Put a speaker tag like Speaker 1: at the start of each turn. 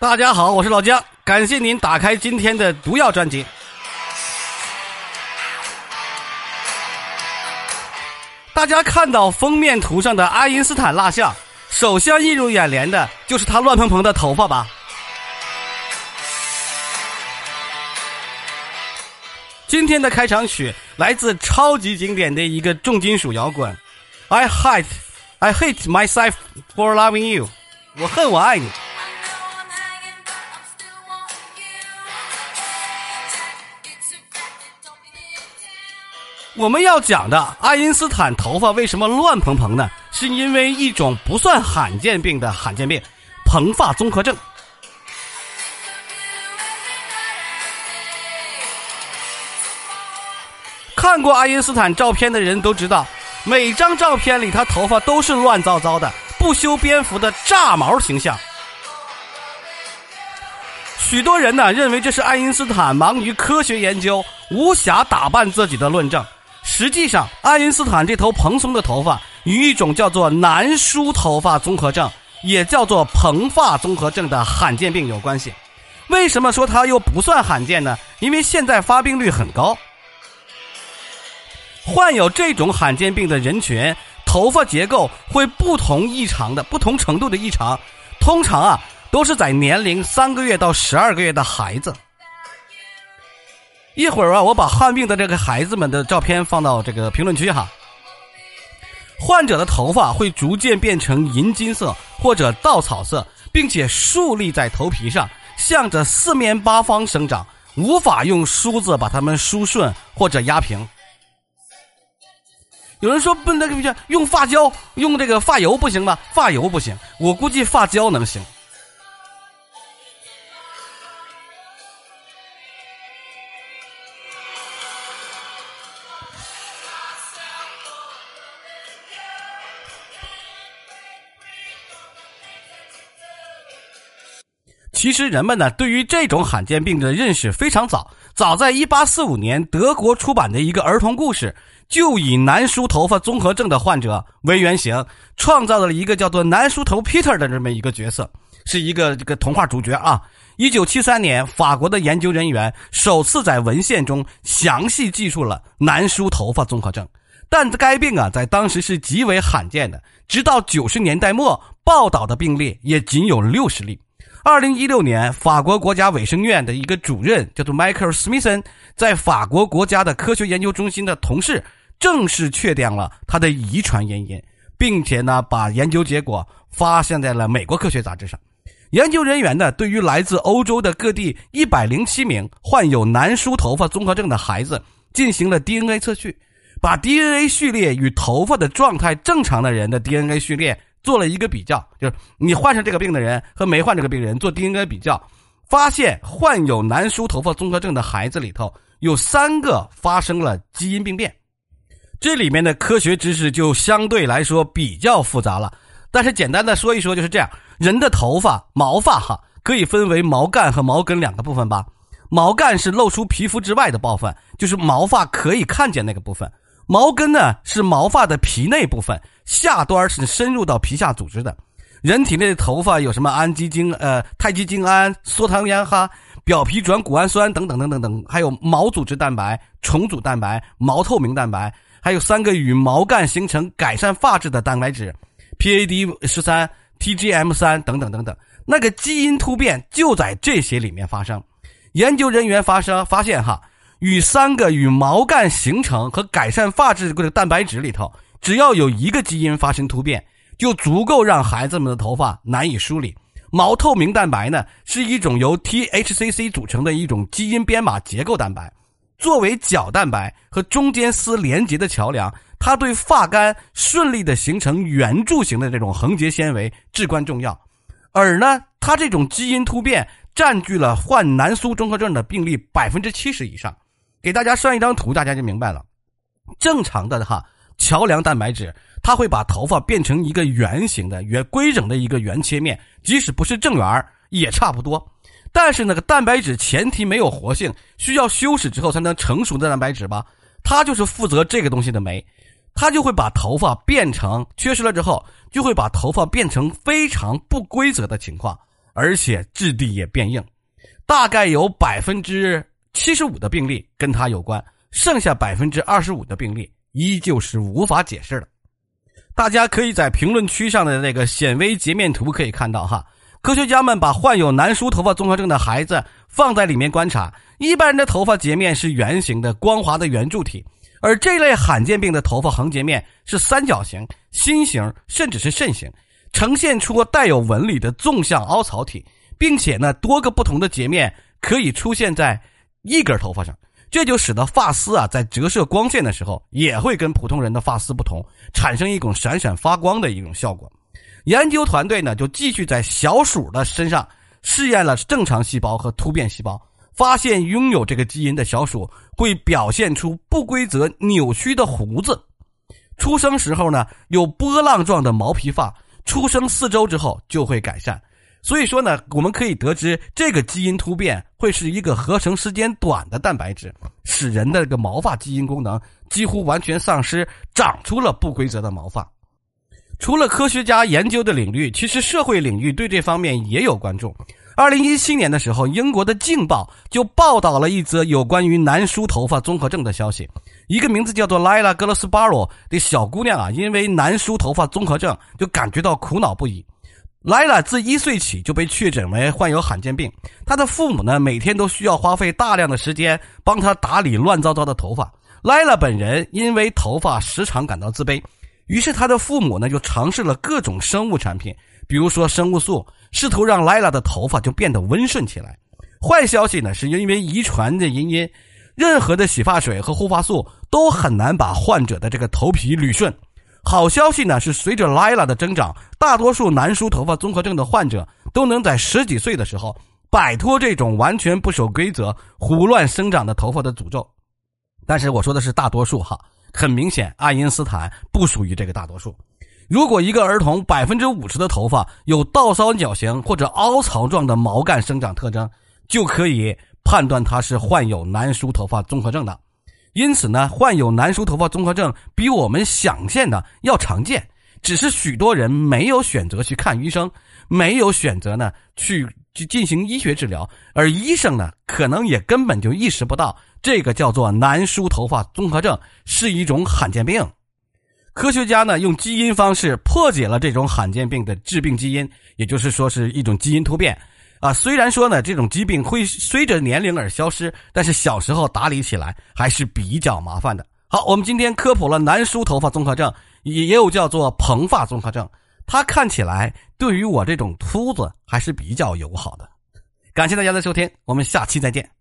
Speaker 1: 大家好，我是老姜，感谢您打开今天的毒药专辑。大家看到封面图上的爱因斯坦蜡像，首先映入眼帘的就是他乱蓬蓬的头发吧？今天的开场曲来自超级经典的一个重金属摇滚，I hate I hate myself for loving you，我恨我爱你。我们要讲的爱因斯坦头发为什么乱蓬蓬呢？是因为一种不算罕见病的罕见病——蓬发综合症。看过爱因斯坦照片的人都知道，每张照片里他头发都是乱糟糟的、不修边幅的炸毛形象。许多人呢认为这是爱因斯坦忙于科学研究，无暇打扮自己的论证。实际上，爱因斯坦这头蓬松的头发与一种叫做南梳头发综合症，也叫做蓬发综合症的罕见病有关系。为什么说它又不算罕见呢？因为现在发病率很高。患有这种罕见病的人群，头发结构会不同异常的不同程度的异常，通常啊都是在年龄三个月到十二个月的孩子。一会儿啊，我把患病的这个孩子们的照片放到这个评论区哈。患者的头发会逐渐变成银金色或者稻草色，并且竖立在头皮上，向着四面八方生长，无法用梳子把它们梳顺或者压平。有人说不那个用发胶、用这个发油不行吗？发油不行，我估计发胶能行。其实人们呢，对于这种罕见病的认识非常早。早在1845年，德国出版的一个儿童故事，就以南梳头发综合症的患者为原型，创造了一个叫做南梳头 Peter 的这么一个角色，是一个这个童话主角啊。1973年，法国的研究人员首次在文献中详细记述了南梳头发综合症，但该病啊，在当时是极为罕见的，直到90年代末，报道的病例也仅有60例。二零一六年，法国国家卫生院的一个主任叫做迈克尔·史密森，在法国国家的科学研究中心的同事正式确定了他的遗传原因，并且呢，把研究结果发现在了美国科学杂志上。研究人员呢，对于来自欧洲的各地一百零七名患有难梳头发综合症的孩子进行了 DNA 测序，把 DNA 序列与头发的状态正常的人的 DNA 序列。做了一个比较，就是你患上这个病的人和没患这个病人做 DNA 比较，发现患有难梳头发综合症的孩子里头有三个发生了基因病变。这里面的科学知识就相对来说比较复杂了，但是简单的说一说就是这样：人的头发毛发哈可以分为毛干和毛根两个部分吧。毛干是露出皮肤之外的部分，就是毛发可以看见那个部分。毛根呢是毛发的皮内部分，下端是深入到皮下组织的。人体内的头发有什么氨基精、呃肽基精胺、缩糖原哈、表皮转谷氨酸等等等等等，还有毛组织蛋白、重组蛋白、毛透明蛋白，还有三个与毛干形成改善发质的蛋白质，PAD 十三、TGM 三等等等等。那个基因突变就在这些里面发生。研究人员发生发现哈。与三个与毛干形成和改善发质的蛋白质里头，只要有一个基因发生突变，就足够让孩子们的头发难以梳理。毛透明蛋白呢，是一种由 THCC 组成的一种基因编码结构蛋白，作为角蛋白和中间丝连接的桥梁，它对发干顺利的形成圆柱形的这种横截纤维至关重要。而呢，它这种基因突变占据了患南苏综合症的病例百分之七十以上。给大家算一张图，大家就明白了。正常的哈桥梁蛋白质，它会把头发变成一个圆形的、圆规整的一个圆切面，即使不是正圆也差不多。但是那个蛋白质前提没有活性，需要修饰之后才能成熟的蛋白质吧，它就是负责这个东西的酶，它就会把头发变成缺失了之后，就会把头发变成非常不规则的情况。而且质地也变硬，大概有百分之七十五的病例跟它有关，剩下百分之二十五的病例依旧是无法解释的。大家可以在评论区上的那个显微截面图可以看到哈，科学家们把患有难梳头发综合症的孩子放在里面观察，一般人的头发截面是圆形的光滑的圆柱体，而这类罕见病的头发横截面是三角形、心形，甚至是肾形，呈现出带有纹理的纵向凹槽体，并且呢，多个不同的截面可以出现在一根头发上。这就使得发丝啊，在折射光线的时候，也会跟普通人的发丝不同，产生一种闪闪发光的一种效果。研究团队呢，就继续在小鼠的身上试验了正常细胞和突变细胞，发现拥有这个基因的小鼠会表现出不规则扭曲的胡子，出生时候呢有波浪状的毛皮发，出生四周之后就会改善。所以说呢，我们可以得知，这个基因突变会是一个合成时间短的蛋白质，使人的这个毛发基因功能几乎完全丧失，长出了不规则的毛发。除了科学家研究的领域，其实社会领域对这方面也有关注。二零一七年的时候，英国的《镜报》就报道了一则有关于难梳头发综合症的消息。一个名字叫做莱拉·格罗斯巴罗的小姑娘啊，因为难梳头发综合症，就感觉到苦恼不已。莱拉自一岁起就被确诊为患有罕见病，她的父母呢每天都需要花费大量的时间帮她打理乱糟糟的头发。莱拉本人因为头发时常感到自卑，于是她的父母呢就尝试了各种生物产品，比如说生物素，试图让莱拉的头发就变得温顺起来。坏消息呢是因为遗传的原因，任何的洗发水和护发素都很难把患者的这个头皮捋顺。好消息呢是，随着莱拉的增长，大多数难梳头发综合症的患者都能在十几岁的时候摆脱这种完全不守规则、胡乱生长的头发的诅咒。但是我说的是大多数哈，很明显，爱因斯坦不属于这个大多数。如果一个儿童百分之五十的头发有倒三角形或者凹槽状的毛干生长特征，就可以判断他是患有难梳头发综合症的。因此呢，患有难梳头发综合症比我们想象的要常见，只是许多人没有选择去看医生，没有选择呢去去进行医学治疗，而医生呢可能也根本就意识不到这个叫做难梳头发综合症是一种罕见病。科学家呢用基因方式破解了这种罕见病的致病基因，也就是说是一种基因突变。啊，虽然说呢，这种疾病会随着年龄而消失，但是小时候打理起来还是比较麻烦的。好，我们今天科普了难梳头发综合症，也也有叫做蓬发综合症，它看起来对于我这种秃子还是比较友好的。感谢大家的收听，我们下期再见。